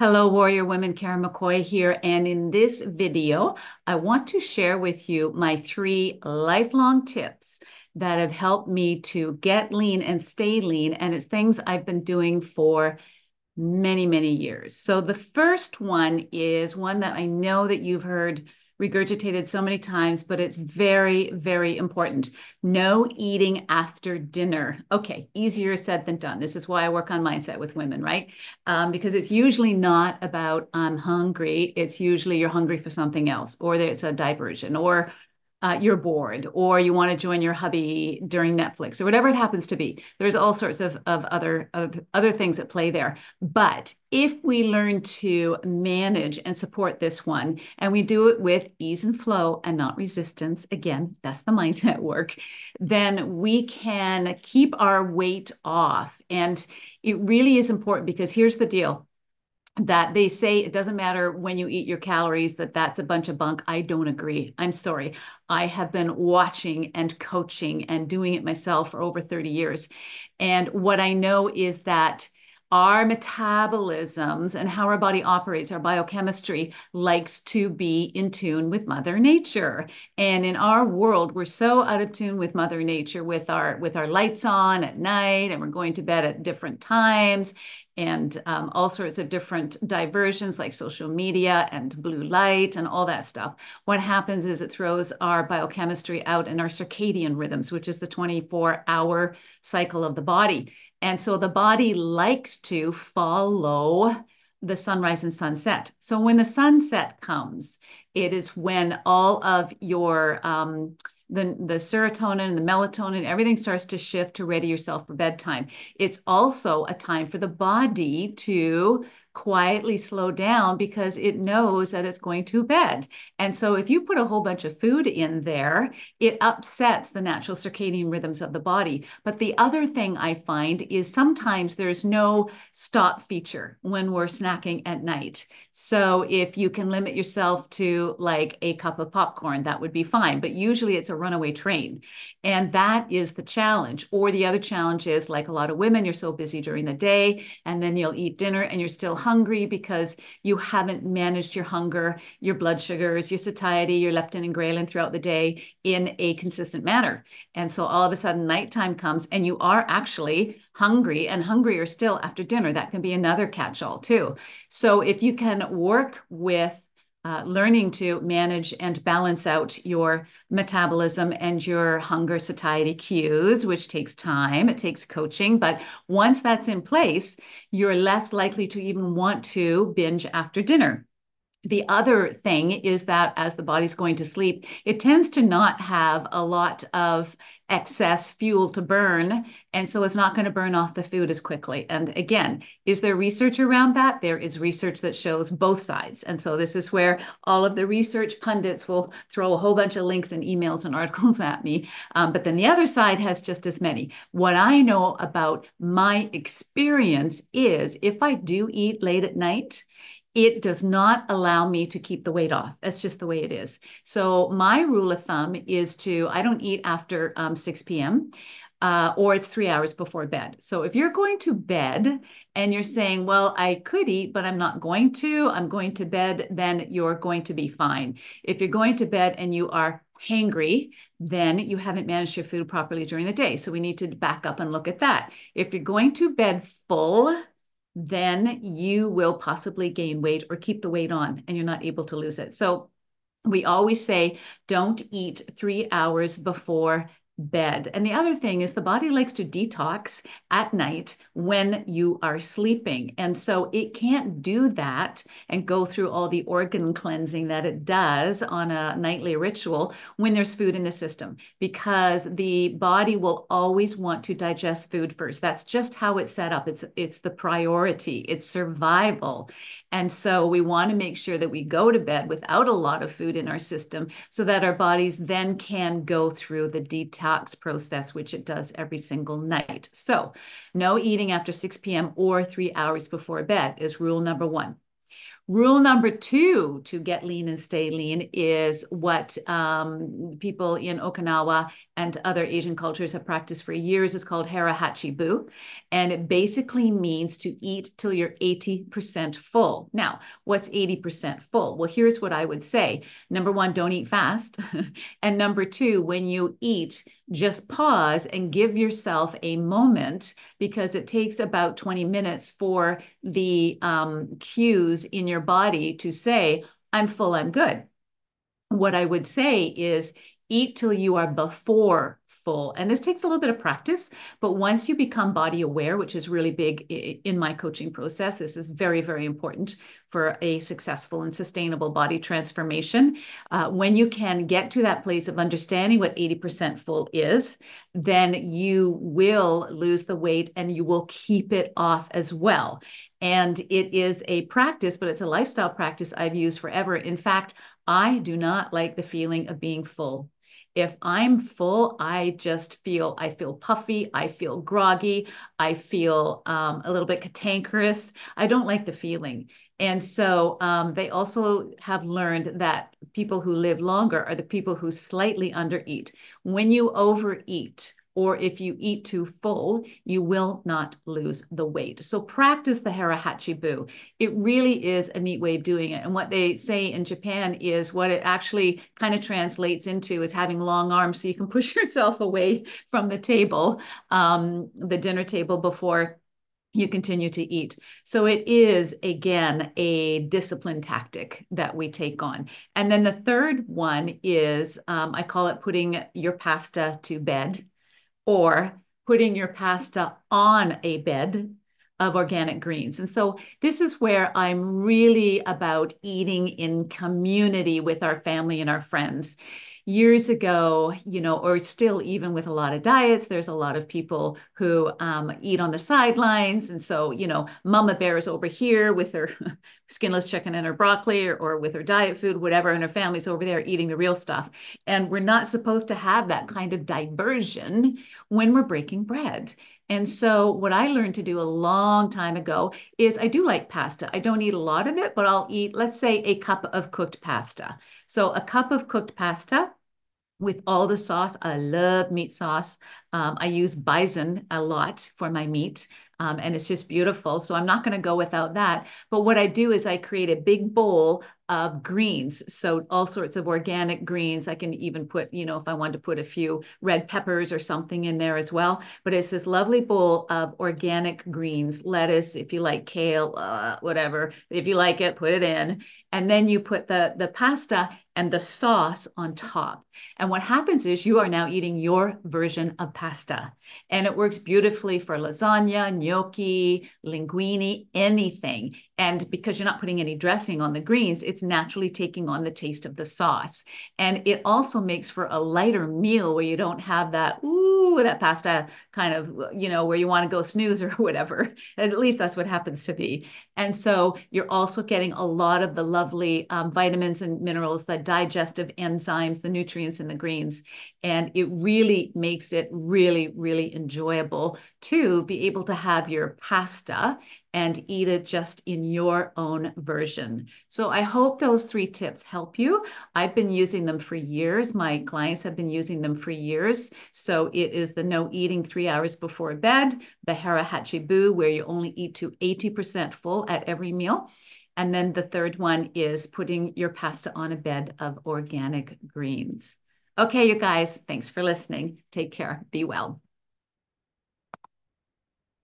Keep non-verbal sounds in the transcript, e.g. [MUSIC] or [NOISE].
Hello, Warrior Women. Karen McCoy here. And in this video, I want to share with you my three lifelong tips that have helped me to get lean and stay lean. And it's things I've been doing for many, many years. So the first one is one that I know that you've heard regurgitated so many times, but it's very, very important. No eating after dinner. Okay, easier said than done. This is why I work on mindset with women, right? Um, because it's usually not about I'm hungry. It's usually you're hungry for something else, or it's a diversion, or uh, you're bored or you want to join your hubby during Netflix or whatever it happens to be. There's all sorts of, of other of other things at play there. But if we learn to manage and support this one, and we do it with ease and flow and not resistance, again, that's the [LAUGHS] mindset work, then we can keep our weight off. And it really is important because here's the deal that they say it doesn't matter when you eat your calories that that's a bunch of bunk. I don't agree. I'm sorry. I have been watching and coaching and doing it myself for over 30 years. And what i know is that our metabolisms and how our body operates, our biochemistry likes to be in tune with Mother Nature. And in our world, we're so out of tune with Mother Nature with our with our lights on at night and we're going to bed at different times and um, all sorts of different diversions like social media and blue light and all that stuff. What happens is it throws our biochemistry out and our circadian rhythms, which is the 24 hour cycle of the body. And so the body likes to follow the sunrise and sunset. So when the sunset comes, it is when all of your um, the, the serotonin and the melatonin, everything starts to shift to ready yourself for bedtime. It's also a time for the body to quietly slow down because it knows that it's going to bed. And so if you put a whole bunch of food in there, it upsets the natural circadian rhythms of the body. But the other thing I find is sometimes there's no stop feature when we're snacking at night. So if you can limit yourself to like a cup of popcorn, that would be fine. But usually it's a runaway train. And that is the challenge. Or the other challenge is like a lot of women, you're so busy during the day and then you'll eat dinner and you're still hungry because you haven't managed your hunger, your blood sugars, your satiety, your leptin and ghrelin throughout the day in a consistent manner. And so all of a sudden nighttime comes and you are actually hungry and hungrier still after dinner. That can be another catch all too. So if you can work with uh, learning to manage and balance out your metabolism and your hunger satiety cues, which takes time, it takes coaching. But once that's in place, you're less likely to even want to binge after dinner. The other thing is that as the body's going to sleep, it tends to not have a lot of excess fuel to burn. And so it's not going to burn off the food as quickly. And again, is there research around that? There is research that shows both sides. And so this is where all of the research pundits will throw a whole bunch of links and emails and [LAUGHS] articles at me. Um, but then the other side has just as many. What I know about my experience is if I do eat late at night, it does not allow me to keep the weight off. That's just the way it is. So my rule of thumb is to I don't eat after um, 6 p.m. Uh, or it's three hours before bed. So if you're going to bed and you're saying, well, I could eat, but I'm not going to, I'm going to bed, then you're going to be fine. If you're going to bed and you are hangry, then you haven't managed your food properly during the day. So we need to back up and look at that. If you're going to bed full, then you will possibly gain weight or keep the weight on and you're not able to lose it. So we always say don't eat three hours before bed. And the other thing is the body likes to detox at night when you are sleeping. And so it can't do that and go through all the organ cleansing that it does on a nightly ritual when there's food in the system because the body will always want to digest food first. That's just how it's set up. It's it's the priority. It's survival. And so we want to make sure that we go to bed without a lot of food in our system so that our bodies then can go through the detox detox process, which it does every single night. So, no eating after 6 p.m. or three hours before bed is rule number one. Rule number two to get lean and stay lean is what um, people in Okinawa and other Asian cultures have practiced for years. It's called Hara Hachi Bu. And it basically means to eat till you're 80% full. Now, what's 80% full? Well, here's what I would say. Number one, don't eat fast. [LAUGHS] and number two, when you eat, just pause and give yourself a moment because it takes about 20 minutes for the um, cues in your body to say, I'm full, I'm good. What I would say is eat till you are before full. And this takes a little bit of practice, but once you become body aware, which is really big in my coaching process, this is very, very important for a successful and sustainable body transformation. Uh, when you can get to that place of understanding what 80% full is, then you will lose the weight and you will keep it off as well. And it is a practice, but it's a lifestyle practice I've used forever. In fact, I do not like the feeling of being full. If I'm full, I just feel, I feel puffy, I feel groggy, I feel um, a little bit cantankerous. I don't like the feeling. And so um, they also have learned that people who live longer are the people who slightly undereat. When you overeat, or if you eat too full, you will not lose the weight. So practice the Hara Hachi Bu. It really is a neat way of doing it. And what they say in Japan is what it actually kind of translates into is having long arms so you can push [LAUGHS] yourself away from the table, um, the dinner table before you continue to eat. So it is, again, a discipline tactic that we take on. And then the third one is um, I call it putting your pasta to bed or putting your pasta on a bed of organic greens. And so this is where I'm really about eating in community with our family and our friends years ago, you know, or still even with a lot of diets, there's a lot of people who um, eat on the sidelines. And so, you know, mama bear is over here with her [LAUGHS] skinless chicken and her broccoli or, or with her diet food, whatever, and her family's over there eating the real stuff. And we're not supposed to have that kind of diversion when we're breaking bread. And so, what I learned to do a long time ago is I do like pasta. I don't eat a lot of it, but I'll eat, let's say, a cup of cooked pasta. So, a cup of cooked pasta with all the sauce. I love meat sauce. Um, I use bison a lot for my meat. Um, and it's just beautiful. So I'm not going to go without that. But what I do is I create a big bowl of greens. So all sorts of organic greens. I can even put, you know, if I wanted to put a few red peppers or something in there as well. But it's this lovely bowl of organic greens, lettuce, if you like kale, uh, whatever. If you like it, put it in. And then you put the, the pasta and the sauce on top. And what happens is you are now eating your version of pasta. And it works beautifully for lasagna, gnocchi, linguine, anything. And because you're not putting any dressing on the greens, it's naturally taking on the taste of the sauce. And it also makes for a lighter meal where you don't have that, ooh, that pasta kind of, you know, where you want to go snooze or [LAUGHS] whatever. At least that's what happens to be. And so you're also getting a lot of the lovely um, vitamins and minerals, the digestive enzymes, the nutrients in the greens. And it really makes it really, really enjoyable to be able to have your pasta and eat it just in your own version. So I hope those three tips help you. I've been using them for years. My clients have been using them for years. So it is the no eating three hours before bed, the Hara Hachi Bu, where you only eat to 80% full at every meal. And then the third one is putting your pasta on a bed of organic greens. Okay, you guys, thanks for listening. Take care. Be well.